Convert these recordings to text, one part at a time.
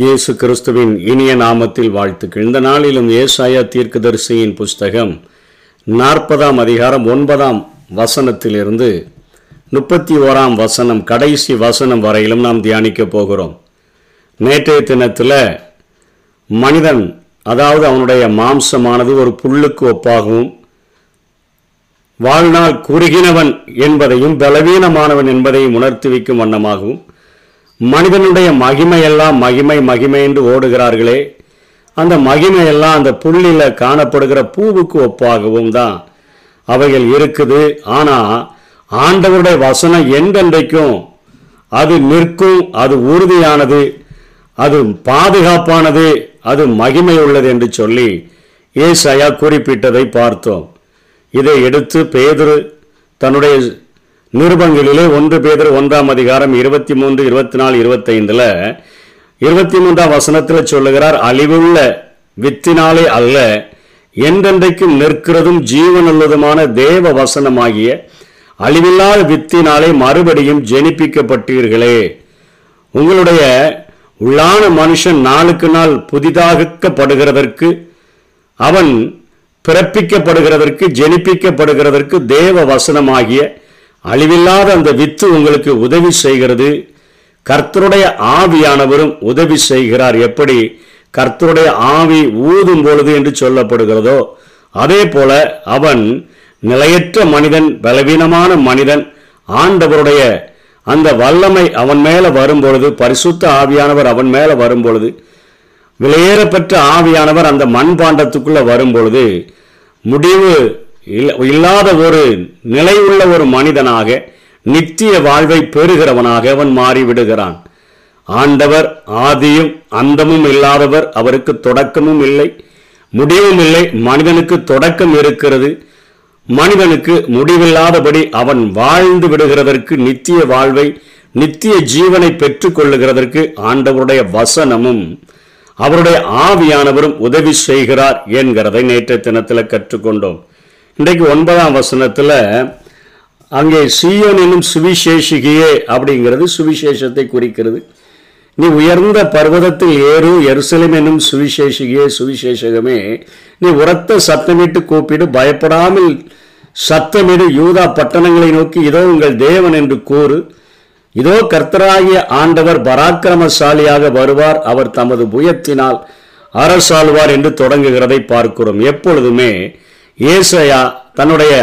இயேசு கிறிஸ்துவின் இனிய நாமத்தில் வாழ்த்துக்கள். இந்த நாளிலும் ஏசாயா தீர்க்கதரிசியின் புஸ்தகம் நாற்பதாம் அதிகாரம் ஒன்பதாம் வசனத்திலிருந்து முப்பத்தி ஓராம் வசனம் கடைசி வசனம் வரையிலும் நாம் தியானிக்க போகிறோம். நேற்றைய தினத்தில் மனிதன் அதாவது அவனுடைய மாம்சமானது ஒரு புல்லுக்கு ஒப்பாகவும் வாழ்நாள் குறுகினவன் என்பதையும் பலவீனமானவன் என்பதையும் உணர்த்தி வைக்கும் வண்ணமாகவும் மனிதனுடைய மகிமையெல்லாம் மகிமை மகிமை என்று ஓடுகிறார்களே. அந்த மகிமையெல்லாம் அந்த புள்ளியில் காணப்படுகிற பூவுக்கு ஒப்பாகவும் தான் அவைகள் இருக்குது. ஆனால் ஆண்டவருடைய வசனம் என்றென்றைக்கும் அது நிற்கும் அது உறுதியானது அது பாதுகாப்பானது அது மகிமை உள்ளது என்று சொல்லி ஏசாயா குறிப்பிட்டதை பார்த்தோம். இதை எடுத்து பேதுரு தன்னுடைய நிருபங்களிலே ஒன்று பேதர் ஒன்றாம் அதிகாரம் இருபத்தி மூன்று இருபத்தி நாலு இருபத்தைந்தில் இருபத்தி மூன்றாம் வசனத்தில் சொல்லுகிறார் அழிவுள்ள வித்தினாலே அல்ல என்றென்றைக்கும் நிற்கிறதும் ஜீவனுள்ளதுமான தேவ வசனமாகிய அழிவில்லாத வித்தினாலே மறுபடியும் ஜெனிப்பிக்கப்பட்டீர்களே. உங்களுடைய உள்ளான மனுஷன் நாளுக்கு நாள் புதிதாகப்படுகிறதற்கு அவன் பிறப்பிக்கப்படுகிறதற்கு ஜெனிப்பிக்கப்படுகிறதற்கு தேவ வசனமாகிய அழிவில்லாத அந்த வித்து உங்களுக்கு உதவி செய்கிறது. கர்த்தருடைய ஆவியானவரும் உதவி செய்கிறார். எப்படி? கர்த்தருடைய ஆவி ஊதும் பொழுது என்று சொல்லப்படுகிறதோ அதே போல அவன் நிலையற்ற மனிதன் பலவீனமான மனிதன் ஆண்டவருடைய அந்த வல்லமை அவன் மேல வரும்பொழுது பரிசுத்த ஆவியானவர் அவன் மேல வரும்பொழுது விலையேறப்பெற்ற ஆவியானவர் அந்த மண்பாண்டத்துக்குள்ள வரும்பொழுது முடிவு இல்லாத ஒரு நிலையுள்ள ஒரு மனிதனாக நித்திய வாழ்வை பெறுகிறவனாக அவன் மாறிவிடுகிறான். ஆண்டவர் ஆதியும் அந்தமும் இல்லாதவர் அவருக்கு தொடக்கமும் இல்லை முடிவும் இல்லை மனிதனுக்கு தொடக்கம் இருக்கிறது. மனிதனுக்கு முடிவில்லாதபடி அவன் வாழ்ந்து விடுகிறதற்கு நித்திய வாழ்வை நித்திய ஜீவனை பெற்றுக்கொள்ளுகிறதற்கு ஆண்டவருடைய வசனமும் அவருடைய ஆவியானவரும் உதவி செய்கிறார் என்கிறதை நேற்றைய தினத்தில் கற்றுக்கொண்டோம். இன்றைக்கு ஒன்பதாம் வசனத்தில் அங்கே சீயோன் என்னும் சுவிசேஷிகையே அப்படிங்கிறது சுவிசேஷத்தை குறிக்கிறது. நீ உயர்ந்த பர்வதத்தில் ஏறு எருசலேம் என்னும் சுவிசேஷிகையே சுவிசேஷகமே நீ உரத்த சத்தமிட்டு கூப்பிடு பயப்படாமல் சத்தமிடு யூதா பட்டணங்களை நோக்கி இதோ உங்கள் தேவன் என்று கூறு. இதோ கர்த்தராகிய ஆண்டவர் பராக்கிரமசாலியாக வருவார் அவர் தமது புயத்தினால் அரசாழ்வார் என்று தொடங்குகிறதை பார்க்கிறோம். எப்பொழுதுமே ஏசையா தன்னுடைய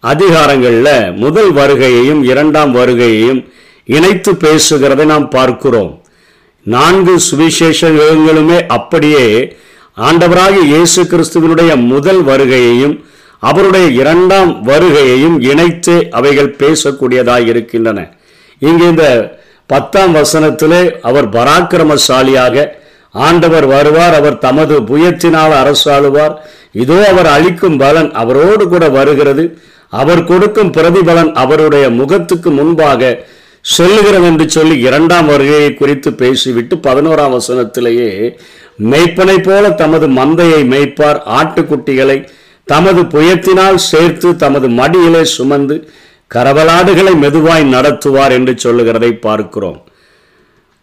அதிகாரங்களில் முதல் வருகையையும் இரண்டாம் வருகையையும் இணைத்து பேசுகிறதை நாம் பார்க்கிறோம். நான்கு சுவிசேஷங்களுமே அப்படியே ஆண்டவராகிய இயேசு கிறிஸ்துவனுடைய முதல் வருகையையும் அவருடைய இரண்டாம் வருகையையும் இணைத்து அவைகள் பேசக்கூடியதாக இருக்கின்றன. இங்கே இந்த பத்தாம் வசனத்திலே அவர் பராக்கிரமசாலியாக ஆண்டவர் வருவார் அவர் தமது புயத்தினால் அரசாளுவார் இதோ அவர் அளிக்கும் பலன் அவரோடு கூட வருகிறது. அவர் கொடுக்கும் பிரதிபலன் அவருடைய முகத்துக்கு முன்பாக சொல்லுகிறது என்று சொல்லி இரண்டாம் வருகையை குறித்து பேசிவிட்டு பதினோராம் வசனத்திலேயே மெய்ப்பனை போல தமது மந்தையை மெய்ப்பார் ஆட்டுக்குட்டிகளை. தமது புயத்தினால் சேர்த்து தமது மடியிலே சுமந்து கரவலாடுகளை மெதுவாய் நடத்துவார் என்று சொல்லுகிறதை பார்க்கிறோம்.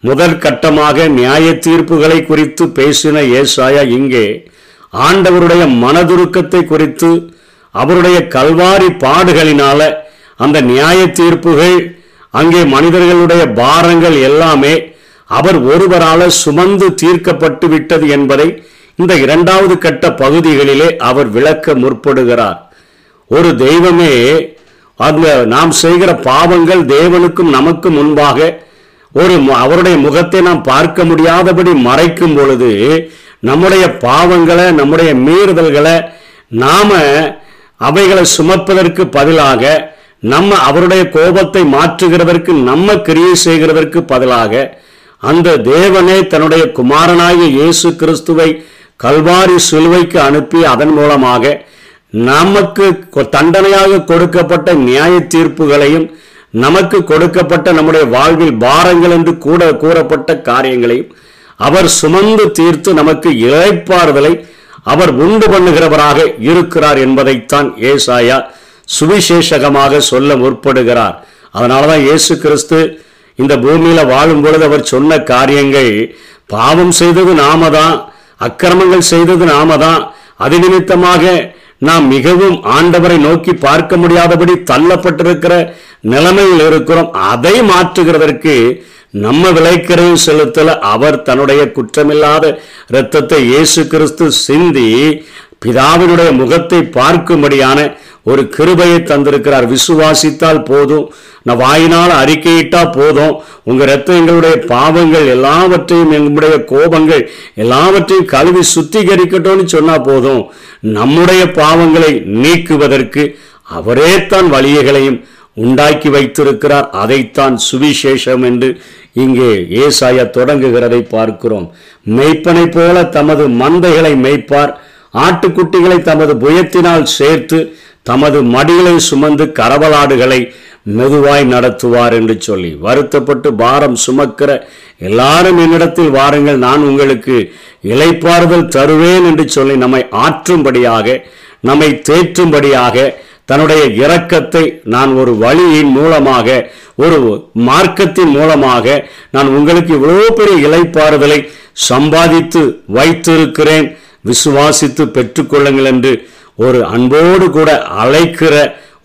முதல் கட்டமாக நியாய தீர்ப்புகளை குறித்து பேசின ஏசாயா இங்கே ஆண்டவருடைய மனதுருக்கத்தை குறித்து அவருடைய கல்வாரி பாடுகளினால அந்த நியாய தீர்ப்புகள் அங்கே மனிதர்களுடைய பாரங்கள் எல்லாமே அவர் ஒருவரால சுமந்து தீர்க்கப்பட்டு விட்டது என்பதை இந்த இரண்டாவது கட்ட பகுதிகளிலே அவர் விளக்க முற்படுகிறார். ஒரு தெய்வமே அந்த நாம் செய்கிற பாவங்கள் தேவனுக்கும் நமக்கும் முன்பாக ஒரு மு- அவருடைய முகத்தை நாம் பார்க்க முடியாதபடி மறைக்கும் பொழுது நம்முடைய பாவங்களை நம்முடைய மீறுதல்களை நாம அவைகளை சுமப்பதற்கு பதிலாக நம்ம அவருடைய கோபத்தை மாற்றுகிறதற்கு நம்ம கிரியை செய்கிறதற்கு பதிலாக அந்த தேவனே தன்னுடைய குமாரனாகிய இயேசு கிறிஸ்துவை கல்வாரி சிலுவைக்கு அனுப்பி அதன் மூலமாக நமக்கு தண்டனையாக கொடுக்கப்பட்ட நியாய தீர்ப்புகளையும் நமக்கு கொடுக்கப்பட்ட நம்முடைய வாழ்வில் பாரங்கள் என்று கூட கூறப்பட்ட காரியங்களையும் அவர் சுமந்து தீர்த்து நமக்கு இழைப்பாறுதலை அவர் உண்டு பண்ணுகிறவராக இருக்கிறார் என்பதைத்தான் ஏசாயா சுவிசேஷகமாக சொல்ல முற்படுகிறார். அதனால தான் இயேசு கிறிஸ்து இந்த பூமியில் வாழும் பொழுது அவர் சொன்ன காரியங்கள் பாவம் செய்தது நாம தான் அக்கிரமங்கள் செய்தது நாம தான் அது நிமித்தமாக நாம் மிகவும் ஆண்டவரை நோக்கி பார்க்க முடியாதபடி தள்ளப்பட்டிருக்கிற நிலைமையில் இருக்கிறோம். அதை மாற்றுகிறதற்கு நம்ம விளைக்கரையும் செலுத்தல அவர் தன்னுடைய குற்றமில்லாத இரத்தத்தை இயேசு கிறிஸ்து சிந்தி பிதாவினுடைய முகத்தை பார்க்கும்படியான ஒரு கிருபையை தந்திருக்கிறார். விசுவாசித்தால் போதும். நான் வாயினால் அறிக்கையிட்டா போதும். உங்க ரத்தம் எங்களுடைய பாவங்கள் எல்லாவற்றையும் எங்களுடைய கோபங்கள் எல்லாவற்றையும் கழுவி சுத்திகரிக்கட்டும்னு சொன்னா போதும். நம்முடைய பாவங்களை நீக்குவதற்கு அவரே தான் வழியைகளையும் உண்டாக்கி வைத்திருக்கிறார். அதைத்தான் சுவிசேஷம் என்று இங்கே ஏசாயா தொடங்குகிறதை பார்க்கிறோம். மெய்ப்பனை போல தமது மந்தைகளை மெய்ப்பார். ஆட்டுக்குட்டிகளை தமது புயத்தினால் சேர்த்து தமது மடிகளை சுமந்து கரவலாடுகளை மெதுவாய் நடத்துவார் என்று சொல்லி வருத்தப்பட்டு பாரம் சுமக்கிற எல்லாரும் என்னிடத்தில் வாருங்கள் நான் உங்களுக்கு இலைப்பாறுதல் தருவேன் என்று சொல்லி நம்மை ஆற்றும்படியாக நம்மை தேற்றும்படியாக தன்னுடைய இரக்கத்தை நான் ஒரு வழியின் மூலமாக ஒரு மார்க்கத்தின் மூலமாக நான் உங்களுக்கு இவ்வளோ பெரிய இலைப்பாறுதலை சம்பாதித்து வைத்திருக்கிறேன். விசுவாசித்து பெற்றுக்கொள்ளுங்கள் என்று ஒரு அன்போடு கூட அழைக்கிற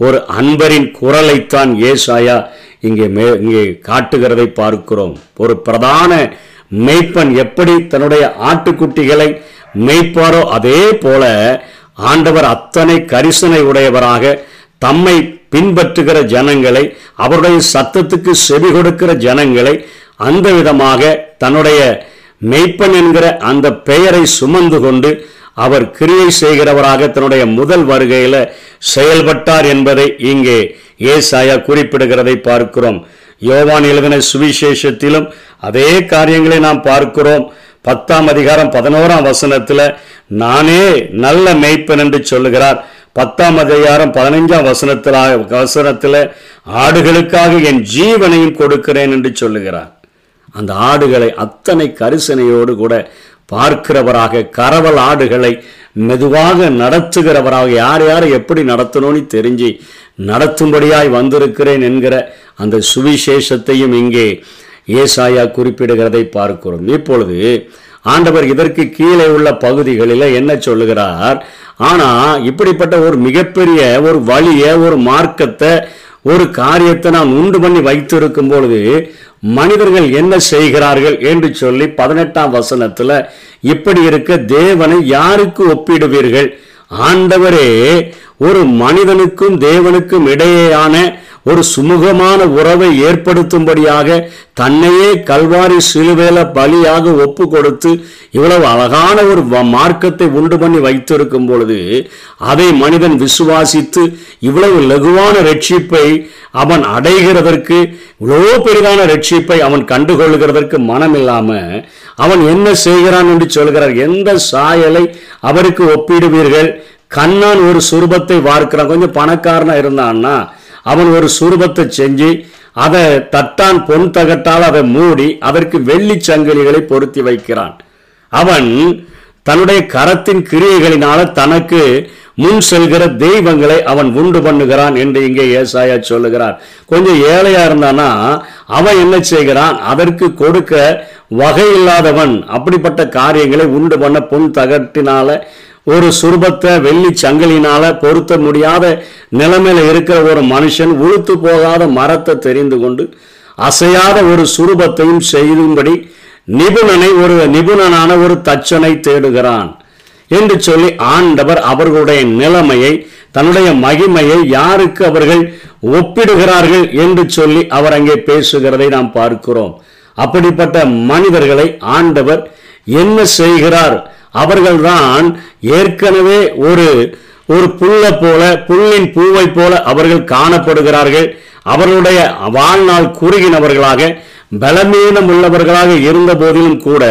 ஒரு அன்பரின் குரலைத்தான் ஏசாயா இங்கே மே இங்கே காட்டுகிறதை பார்க்கிறோம். ஒரு பிரதான மெய்ப்பன் எப்படி தன்னுடைய ஆட்டுக்குட்டிகளை மெய்ப்பாரோ அதே போல ஆண்டவர் அத்தனை கரிசனை உடையவராக தம்மை பின்பற்றுகிற ஜனங்களை அவருடைய சத்தத்துக்கு செவி கொடுக்கிற ஜனங்களை அந்த விதமாக தன்னுடைய மெய்ப்பன் என்கிற அந்த பெயரை சுமந்து கொண்டு அவர் கிரியை செய்கிறவராக தன்னுடைய முதல் வருகையில் செயல்பட்டார் என்பதை இங்கே ஏசாயா குறிப்பிடுகிறதை பார்க்கிறோம். யோவான் எழுதின சுவிசேஷத்திலும் அதே காரியங்களை நாம் பார்க்கிறோம். பத்தாம் அதிகாரம் பதினோராம் வசனத்தில் நானே நல்ல மெய்ப்பன் என்று சொல்லுகிறார். பத்தாம் அதிகாரம் பதினைஞ்சாம் வசனத்தில் வசனத்தில் ஆடுகளுக்காக என் ஜீவனையும் கொடுக்கிறேன் என்று சொல்லுகிறார். அந்த ஆடுகளை அத்தனை கரிசனையோடு கூட பார்க்கிறவராக கரவல் ஆடுகளை மெதுவாக நடத்துகிறவராக யார் யார் எப்படி நடத்தணும்னு தெரிஞ்சு நடத்தும்படியாய் வந்திருக்கிறேன் என்கிற அந்த சுவிசேஷத்தையும் இங்கே ஏசாயா குறிப்பிடுகிறதை பார்க்கிறோம். இப்பொழுது ஆண்டவர் இதற்கு கீழே உள்ள பகுதிகளில் என்ன சொல்லுகிறார்? ஆனால் இப்படிப்பட்ட ஒரு மிகப்பெரிய ஒரு வழியை ஒரு மார்க்கத்தை ஒரு காரியத்தை நான் உண்டு பண்ணி வைத்திருக்கும் பொழுது மனிதர்கள் என்ன செய்கிறார்கள் என்று சொல்லி பதினெட்டாம் வசனத்துல இப்படி இருக்க தேவனை யாருக்கு ஒப்பிடுவீர்கள்? ஆண்டவரே ஒரு மனிதனுக்கும் தேவனுக்கும் இடையேயான ஒரு சுமூகமான உறவை ஏற்படுத்தும்படியாக தன்னையே கல்வாரி சிலுவேல பலியாக ஒப்பு கொடுத்து இவ்வளவு அழகான ஒரு வ- மார்க்கத்தை உண்டு பண்ணி வைத்திருக்கும் பொழுது அதை மனிதன் விசுவாசித்து இவ்வளவு லகுவான ரட்சிப்பை அவன் அடைகிறதற்கு இவ்வளோ பெரிதான ரட்சிப்பை அவன் கண்டுகொள்கிறதற்கு மனம் இல்லாமல் அவன் என்ன செய்கிறான் என்று சொல்கிறார். எந்த சாயலை அவருக்கு ஒப்பிடுவீர்கள்? கண்ணான் ஒரு சுரூபத்தை வார்க்கிறான் கொஞ்சம் பணக்காரனா இருந்தான்னா அவன் ஒரு சுரூபத்தை செஞ்சு அதை தட்டான் பொன் தகட்டால் அதை மூடி அதற்கு வெள்ளி சங்கிலிகளை பொருத்தி வைக்கிறான். அவன் தன்னுடைய கரத்தின் கிரியைகளினால தனக்கு முன் செல்கிற தெய்வங்களை அவன் உண்டு பண்ணுகிறான் என்று இங்கே ஏசாயா சொல்லுகிறார். கொஞ்சம் ஏழையா இருந்தானா அவன் என்ன செய்கிறான்? அதற்கு கொடுக்க வகை இல்லாதவன் அப்படிப்பட்ட காரியங்களை உண்டு பண்ண பொன் தகட்டினால ஒரு சுரூபத்தை வெள்ளி சங்கிலினால பொருத்த முடியாத நிலைமையில இருக்கிற ஒரு மனுஷன் உளுத்து போகாத மரத்தை தெரிந்து கொண்டு அசையாத ஒரு சுரூபத்தையும் செய்யும்படி நிபுணனை ஒரு நிபுணனான ஒரு தச்சனை தேடுகிறான் என்று சொல்லி ஆண்டவர் அவர்களுடைய நிலைமையை தன்னுடைய மகிமையை யாருக்கு அவர்கள் ஒப்பிடுகிறார்கள் என்று சொல்லி அவர் அங்கே பேசுகிறதை நாம் பார்க்கிறோம். அப்படிப்பட்ட மனிதர்களை ஆண்டவர் என்ன செய்கிறார்? அவர்கள்தான் ஏற்கனவே ஒரு ஒரு புல்லை போல புல்லின் பூவை போல அவர்கள் காணப்படுகிறார்கள். அவர்களுடைய வாழ்நாள் குறுகினவர்களாக பலமீனம் உள்ளவர்களாக இருந்த போதிலும் கூட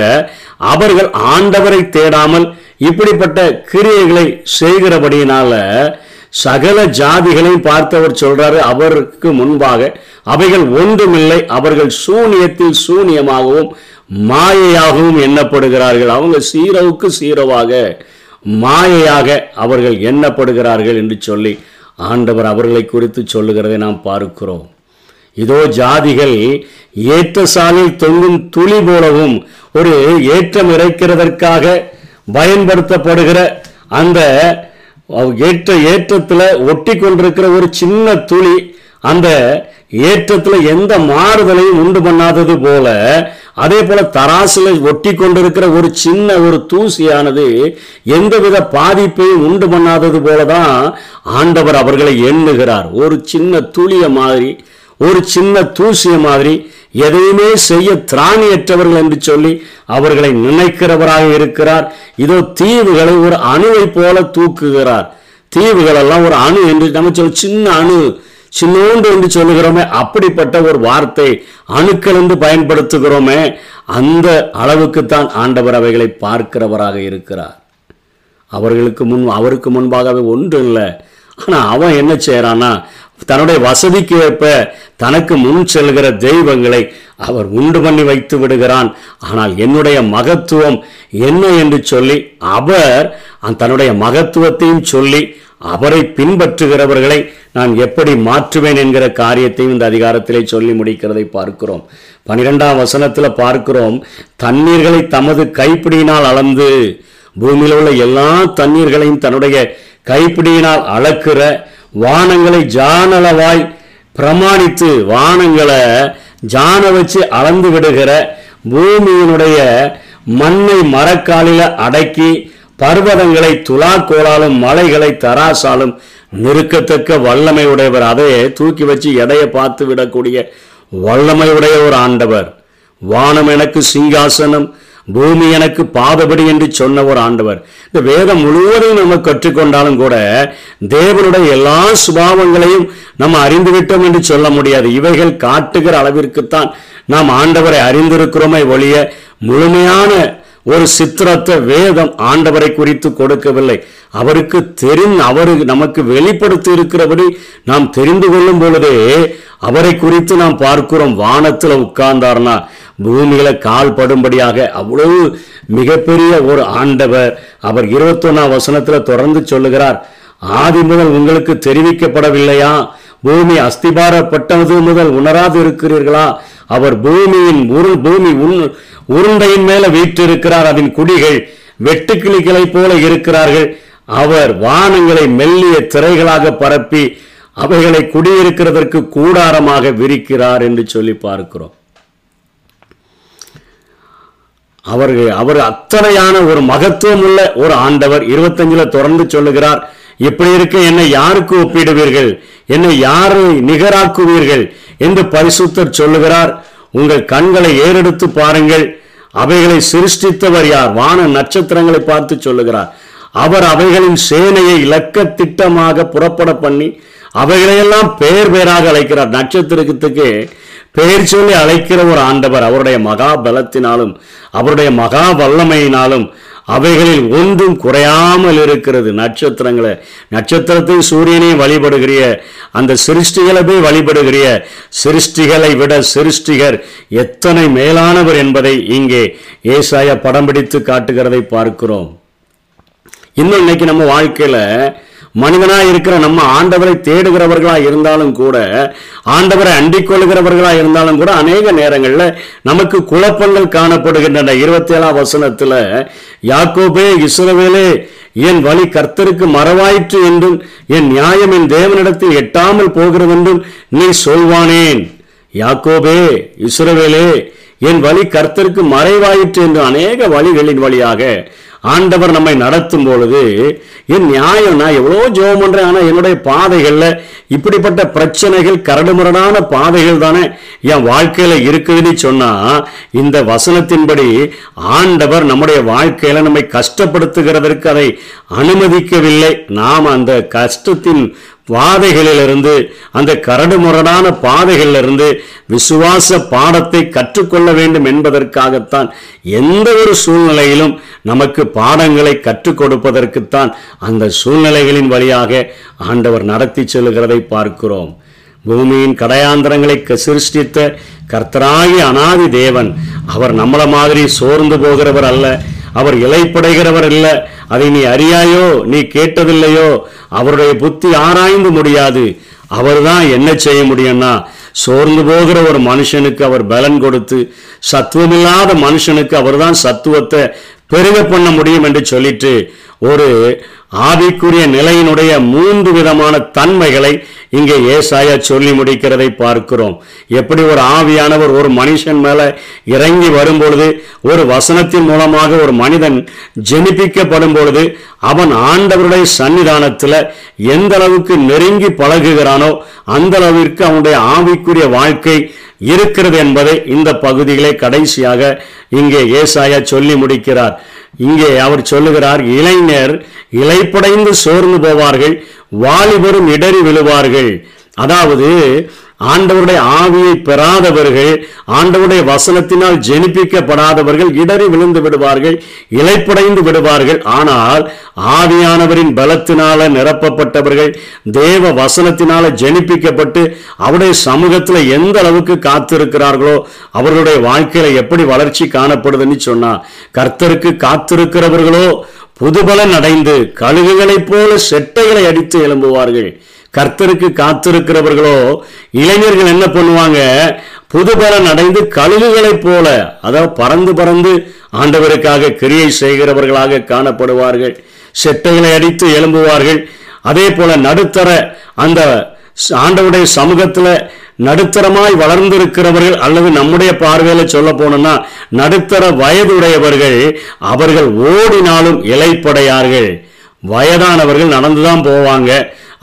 அவர்கள் ஆண்டவரை தேடாமல் இப்படிப்பட்ட கிரியைகளை செய்கிறபடியினால சகல ஜாதிகளையும் பார்த்தவர் சொல்றாரு அவருக்கு முன்பாக அவைகள் ஒன்றுமில்லை அவர்கள் சூனியத்தில் சூனியமாகவும் மாயையாகவும் எண்ணப்படுகிறார்கள். அவங்க சீரவுக்கு சீரவாக மாயையாக அவர்கள் எண்ணப்படுகிறார்கள் என்று சொல்லி ஆண்டவர் அவர்களை குறித்து சொல்லுகிறதை நாம் பார்க்கிறோம். இதோ ஜாதிகள் ஏற்ற சாலில் தொங்கும் துளி போலவும் ஒரு ஏற்றம் இறைக்கிறதற்காக பயன்படுத்தப்படுகிற அந்த ஏற்ற ஏற்றத்தில் ஒட்டி கொண்டிருக்கிற ஒரு சின்ன துளி அந்த ஏற்றத்தில் எந்த மாறுதலையும் உண்டு பண்ணாதது போல அதே போல தராசில் ஒட்டி கொண்டிருக்கிற ஒரு சின்ன ஒரு தூசியானது எந்தவித பாதிப்பையும் உண்டு பண்ணாதது போல தான் ஆண்டவர் அவர்களை எண்ணுகிறார். ஒரு சின்ன துளிய மாதிரி ஒரு சின்ன தூசிய மாதிரி எதையுமே செய்ய திராணியற்றவர்கள் என்று சொல்லி அவர்களை நினைக்கிறவராக இருக்கிறார். இதோ தீவுகளை ஒரு அணுவை போல தூக்குகிறார். தீவுகளெல்லாம் ஒரு அணு என்று நம்ம சொல்ல சின்ன அணு. சின்னோண்டு என்று சொல்லுகிறோமே அப்படிப்பட்ட ஒரு வார்த்தை அணுக்கள் பயன்படுத்துகிறோமே அந்த அளவுக்குத்தான் ஆண்டவர் அவைகளை பார்க்கிறவராக இருக்கிறார். அவர்களுக்கு முன் அவருக்கு முன்பாகவே ஒன்றும் இல்லை. ஆனால் அவன் என்ன செய்கிறான்னா தன்னுடைய வசதிக்கு ஏற்ப தனக்கு முன் செல்கிற தெய்வங்களை அவர் உண்டு பண்ணி வைத்து விடுகிறான். ஆனால் என்னுடைய மகத்துவம் என்ன என்று சொல்லி அவர் தன்னுடைய மகத்துவத்தையும் சொல்லி அவரை பின்பற்றுகிறவர்களை நான் எப்படி மாற்றுவேன் என்கிற காரியத்தையும் இந்த அதிகாரத்திலே சொல்லி முடிக்கிறதை பார்க்கிறோம். பனிரெண்டாம் வசனத்தில் பார்க்கிறோம் தண்ணீர்களை தமது கைப்பிடியினால் அளந்து பூமியில் உள்ள எல்லா தண்ணீர்களையும் தன்னுடைய கைப்பிடியினால் அளக்கிற வானங்களை ஜானளவாய் பிரமாணித்து வானங்களை ஜான வச்சு அளந்து விடுகிற பூமியினுடைய மண்ணை மரக்காலில அடக்கி பர்வதங்களை துலாக்கோளாலும் மலைகளை தராசாலும் நிறுக்கத்தக்க வல்லமை உடையவர் அதை தூக்கி வச்சு எடையை பார்த்து விடக்கூடிய வல்லமை உடைய ஒரு ஆண்டவர். வானம் எனக்கு சிங்காசனம் பூமி எனக்கு பாதபடி என்று சொன்ன ஒரு ஆண்டவர். இந்த வேதம் முழுவதையும் நம்ம கற்றுக்கொண்டாலும் கூட தேவனுடைய எல்லா சுபாவங்களையும் நம்ம அறிந்துவிட்டோம் என்று சொல்ல முடியாது. இவைகள் காட்டுகிற அளவிற்குத்தான் நாம் ஆண்டவரை அறிந்திருக்கிறோமே ஒழிய முழுமையான ஒரு சித்திரத்தை வேதம் ஆண்டவரை குறித்து கொடுக்கவில்லை. அவருக்கு தெரிந்து அவருக்கு நமக்கு வெளிப்படுத்தி இருக்கிறபடி நாம் தெரிந்து கொள்ளும் பொழுதே அவரை குறித்து நாம் பார்க்கிறோம். வானத்தில் உட்கார்ந்தார்னா பூமியில கால் படும்படியாக அவ்வளவு மிகப்பெரிய ஒரு ஆண்டவர் அவர் இருபத்தொன்னாம் வசனத்துல தொடர்ந்து சொல்லுகிறார். ஆதி முதல் உங்களுக்கு தெரிவிக்கப்படவில்லையா? பூமி அஸ்திபாரப்பட்டது முதல் உணராது இருக்கிறீர்களா அவர் பூமியின் உருள் பூமி உன் உருண்டையின் மேல வீற்றிருக்கிறார் அதன் குடிகள் வெட்டுக்கிளிகளை போல இருக்கிறார்கள். அவர் வானங்களை மெல்லிய திரைகளாக பரப்பி அவைகளை குடியிருக்கிறதற்கு கூடாரமாக விரிக்கிறார் என்று சொல்லி பார்க்கிறோம். அவர்கள் அவர் அத்தனையான ஒரு மகத்துவம் உள்ள ஒரு ஆண்டவர். இருபத்தஞ்சுல தொடர்ந்து சொல்லுகிறார் இப்படி இருக்க என்னை யாருக்கு ஒப்பிடுவீர்கள்? என்னை யாரை நிகராக்குவீர்கள்? என்று பரிசுத்தர் சொல்லுகிறார். உங்கள் கண்களை ஏறெடுத்து பாருங்கள். அவைகளை சிருஷ்டித்தவர் யார்? வான நட்சத்திரங்களை பார்த்து சொல்லுகிறார். அவர் அவைகளின் சேனையை இலக்க திட்டமாக புறப்பட பண்ணி அவைகளையெல்லாம் பெயர் பெயராக அழைக்கிறார். நட்சத்திரத்துக்கு பெயர் சொல்லி அழைக்கிற ஒரு ஆண்டவர் அவருடைய மகா பலத்தினாலும் அவருடைய மகா வல்லமையினாலும் அவைகளில் ஒன்றும் குறையாமல் இருக்கிறது. நட்சத்திரங்களை நட்சத்திரத்தை சூரியனையும் வழிபடுகிறிய அந்த சிருஷ்டிகளை போய் வழிபடுகிறிய சிருஷ்டிகளை விட சிருஷ்டிகர் எத்தனை மேலானவர் என்பதை இங்கே ஏசாய படம் பிடித்து காட்டுகிறதை பார்க்கிறோம். இன்னும் இன்னைக்கு நம்ம வாழ்க்கையில மனிதனா இருக்கிற நம்ம ஆண்டவரை தேடுகிறவர்களா இருந்தாலும் கூட ஆண்டவரை அண்டிக்கொள்கிறவர்களா இருந்தாலும் கூட அநேக நேரங்களில் நமக்கு குழப்பங்கள் காணப்படுகின்றன. இருபத்தி ஏழாம் வசனத்துல யாக்கோபே இஸ்ரவேலே என் வழி கர்த்தருக்கு மறவாயிற்று என்றும் என் நியாயம் என் தேவனிடத்தில் எட்டாமல் போகிறதென்றும் நீ சொல்வானேன். யாக்கோபே இஸ்ரவேலே என் வழி கர்த்தருக்கு மறைவாயிற்று என்று அநேக வழிகளின் வழியாக ஆண்டவர் நம்மை நடத்தும் பொழுது என் நியாயம் நான் எவ்வளோ ஜோம் பண்றேன் ஆனால் என்னுடைய பாதைகளில் இப்படிப்பட்ட பிரச்சனைகள் கரடுமுரடான பாதைகள் தானே என் வாழ்க்கையில் இருக்குதுன்னு சொன்னால் இந்த வசனத்தின்படி ஆண்டவர் நம்முடைய வாழ்க்கையில் நம்மை கஷ்டப்படுத்துகிறதற்கு அதை அனுமதிக்கவில்லை. நாம் அந்த கஷ்டத்தின் பாதைகளிலிருந்து அந்த கரடுமுரடான பாதைகளிலிருந்து விசுவாச பாடத்தை கற்றுக்கொள்ள வேண்டும் என்பதற்காகத்தான் எந்த ஒரு சூழ்நிலையிலும் நமக்கு பாடங்களை கற்றுக் கொடுப்பதற்குத்தான் அந்த சூழ்நிலைகளின் வழியாக ஆண்டவர் நடத்தி செல்கிறதை பார்க்கிறோம். பூமியின் கடையாந்திரங்களை சிருஷ்டித்த கர்த்தராகி அனாதி தேவன் அவர் நம்மள மாதிரி சோர்ந்து போகிறவர் அல்ல அவர் இலைப்படைகிறவர் அல்ல அதை நீ அறியாயோ நீ கேட்டதில்லையோ அவருடைய புத்தி ஆராய்ந்து முடியாது அவர்தான் என்ன செய்ய முடியும்னா சோர்ந்து போகிற ஒரு மனுஷனுக்கு அவர் பலன் கொடுத்து சத்துவமில்லாத மனுஷனுக்கு அவர்தான் சத்துவத்தை பெருக பண்ண முடியும் என்று சொல்லிட்டு ஒரு ஆவிக்குரிய நிலையினுடைய மூன்று விதமான தன்மைகளை இங்கே ஏசாயா சொல்லி முடிக்கிறதை பார்க்கிறோம். எப்படி ஒரு ஆவியானவர் ஒரு மனுஷன் மேலே இறங்கி வரும்பொழுது ஒரு வசனத்தின் மூலமாக ஒரு மனிதன் ஜெனிப்பிக்கப்படும் பொழுது அவன் ஆண்டவருடைய சன்னிதானத்தில் எந்த அளவுக்கு நெருங்கி பழகுகிறானோ அந்த அளவிற்கு அவனுடைய ஆவிக்குரிய வாழ்க்கை இருக்கிறது என்பதை இந்த பகுதிகளை கடைசியாக இங்கே ஏசாயா சொல்லி முடிக்கிறார். இங்கே அவர் சொல்லுகிறார் இளைஞர் இலைப்படைந்து சோர்ந்து போவார்கள் வாலிபரும் இடறி விழுவார்கள். அதாவது ஆண்டவருடைய ஆவியை பெறாதவர்கள் ஆண்டவருடைய வசனத்தினால் ஜெனிப்பிக்கப்படாதவர்கள் இடறி விழுந்து விடுவார்கள் இழைப்படைந்து விடுவார்கள். ஆனால் ஆவியானவரின் பலத்தினால நிரப்பப்பட்டவர்கள் தேவ வசனத்தினால ஜெனிப்பிக்கப்பட்டு அவருடைய சமூகத்தில் எந்த அளவுக்கு காத்திருக்கிறார்களோ அவர்களுடைய வாழ்க்கையில எப்படி வளர்ச்சி காணப்படுதுன்னு சொன்னா கர்த்தருக்கு காத்திருக்கிறவர்களோ புதுபலன் அடைந்து கழுகுகளைப் போல செட்டைகளை அடித்து எழும்புவார்கள். கர்த்தருக்கு காத்திருக்கிறவர்களோ இளைஞர்கள் என்ன பண்ணுவாங்க? புதுபலன் அடைந்து கழுகுகளைப் போல அதாவது பறந்து பறந்து ஆண்டவருக்காக கிரியை செய்கிறவர்களாக காணப்படுவார்கள். செட்டைகளை அடித்து எழும்புவார்கள். அதே போல நடுத்தர அந்த ஆண்டவருடைய சமூகத்தில் நடுத்தரமாய் வளர்ந்திருக்கிறவர்கள் அல்லது நம்முடைய பார்வையில் சொல்ல போனோம்னா நடுத்தர வயதுடையவர்கள் அவர்கள் ஓடினாலும் இலைப்படையார்கள். வயதானவர்கள் நடந்துதான் போவாங்க.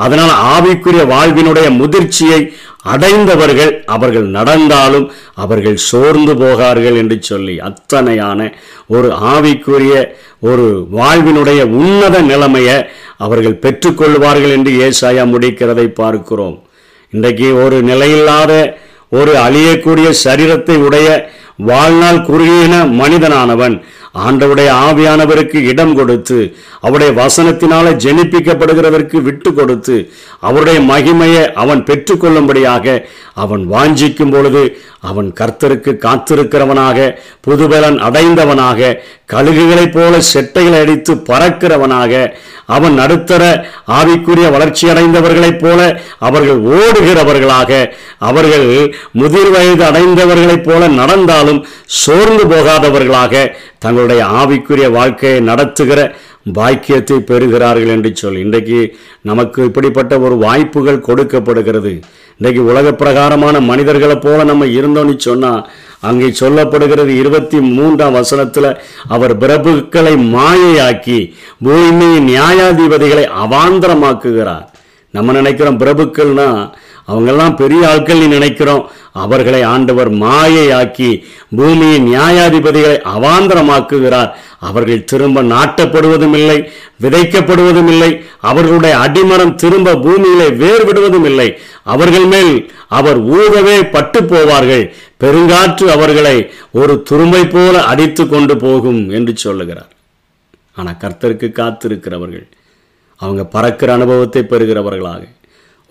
அதனால் ஆவிக்குரிய வாழ்வினுடைய முதிர்ச்சியை அடைந்தவர்கள் அவர்கள் நடந்தாலும் அவர்கள் சோர்ந்து போகார்கள் என்று சொல்லி அத்தனையான ஒரு ஆவிக்குரிய ஒரு வாழ்வினுடைய உன்னத நிலைமையை அவர்கள் பெற்றுக்கொள்வார்கள் என்று ஏசாயா முடிக்கிறதை பார்க்கிறோம். இன்றைக்கு ஒரு நிலையில்லாத ஒரு அழியக்கூடிய சரீரத்தை உடைய வாழ்நாள் குறுகின மனிதனானவன் ஆண்டவுடைய ஆவியானவருக்கு இடம் கொடுத்து அவருடைய வசனத்தினால ஜெனிப்பிக்கப்படுகிறவருக்கு விட்டு கொடுத்து அவருடைய மகிமையை அவன் பெற்றுக்கொள்ளும்படியாக அவன் வாஞ்சிக்கும் பொழுது அவன் கர்த்தருக்கு காத்திருக்கிறவனாக புதுபலன் அடைந்தவனாக கழுகுகளைப் போல செட்டைகளை அடித்து பறக்கிறவனாக அவன் நடுத்தர ஆவிக்குரிய வளர்ச்சி அடைந்தவர்களைப் போல அவர்கள் ஓடுகிறவர்களாக அவர்கள் முதிர் வயது அடைந்தவர்களைப் போல நடந்தாலும் சோர்ந்து போகாதவர்களாக தங்களுடைய ஆவிக்குரிய வாழ்க்கையை நடத்துகிற பாக்கியத்தை பெறுகிறார்கள் என்று சொல்லி இன்றைக்கு நமக்கு இப்படிப்பட்ட ஒரு வாய்ப்புகள் கொடுக்கப்படுகிறது. இன்றைக்கு உலக பிரகாரமான மனிதர்களை போல நம்ம இருந்தோம்னு சொன்னா அங்கே சொல்லப்படுகிறது இருபத்தி மூன்றாம் வசனத்துல அவர் பிரபுக்களை மாயையாக்கி பூமியின் நியாயாதிபதிகளை அவாந்திரமாக்குகிறார். நம்ம நினைக்கிறோம் பிரபுக்கள்னா அவங்கெல்லாம் பெரிய ஆட்கள் நினைக்கிறோம். அவர்களை ஆண்டவர் மாயையாக்கி பூமியின் நியாயாதிபதிகளை அவாந்தரமாக்குகிறார். அவர்கள் திரும்ப நாட்டப்படுவதும் இல்லை விதைக்கப்படுவதும் இல்லை அவர்களுடைய அடிமரம் திரும்ப பூமியிலே வேர் விடுவதும் இல்லை அவர்கள் மேல் அவர் ஊதவே பட்டு போவார்கள். பெருங்காற்று அவர்களை ஒரு துரும்பை போல அடித்து கொண்டு போகும் என்று சொல்லுகிறார். ஆனால் கர்த்தருக்கு காத்திருக்கிறவர்கள் அவங்க பறக்கிற அனுபவத்தை பெறுகிறவர்களாக.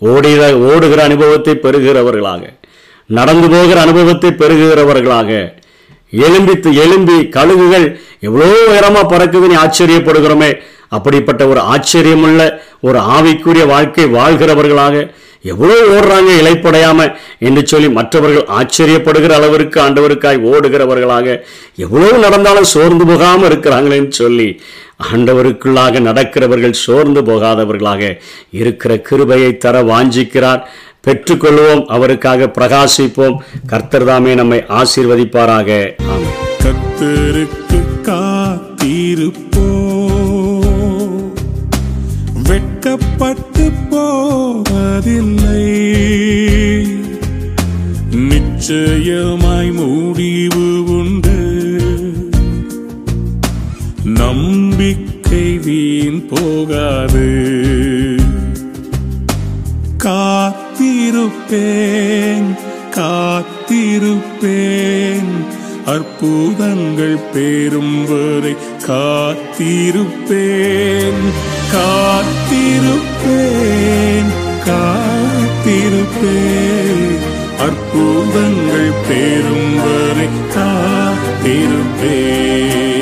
ஓடுகிற ஓடுகிற அனுபவத்தை பெறுகிறவர்களாக நடந்து போகிற அனுபவத்தை பெறுகிறவர்களாக எலும்பித்து எலும்பி கழுகுகள் எவ்வளோ உயரமாக பறக்குதுன்னு ஆச்சரியப்படுகிறோமே. அப்படிப்பட்ட ஒரு ஆச்சரியமுள்ள ஒரு ஆவிக்குரிய வாழ்க்கை வாழ்கிறவர்களாக எவ்வளோ ஓடுறாங்க இலைப்படையாம என்று சொல்லி மற்றவர்கள் ஆச்சரியப்படுகிற அளவிற்கு ஆண்டவருக்காய் ஓடுகிறவர்களாக எவ்வளோ நடந்தாலும் சோர்ந்து போகாமல் இருக்கிறாங்களேன்னு சொல்லி ஆண்டவருக்குள்ளாக நடக்கிறவர்கள் சோர்ந்து போகாதவர்களாக இருக்கிற கிருபையை தர வாஞ்சிக்கிறார். பெற்றுக்கொள்வோம் அவருக்காக பிரகாசிப்போம். கர்த்தர் தாமே நம்மை ஆசீர்வதிப்பாராக. ஆமென். கத்தருக்கு காத்திருப்போ வெட்கப்பட்டு போவதில்லை. பூதங்கள் பேரும் வரை காத்திருப்பேன். காத்திருப்பேன். காத்திருப்பேன். அற்புதங்கள் பேர்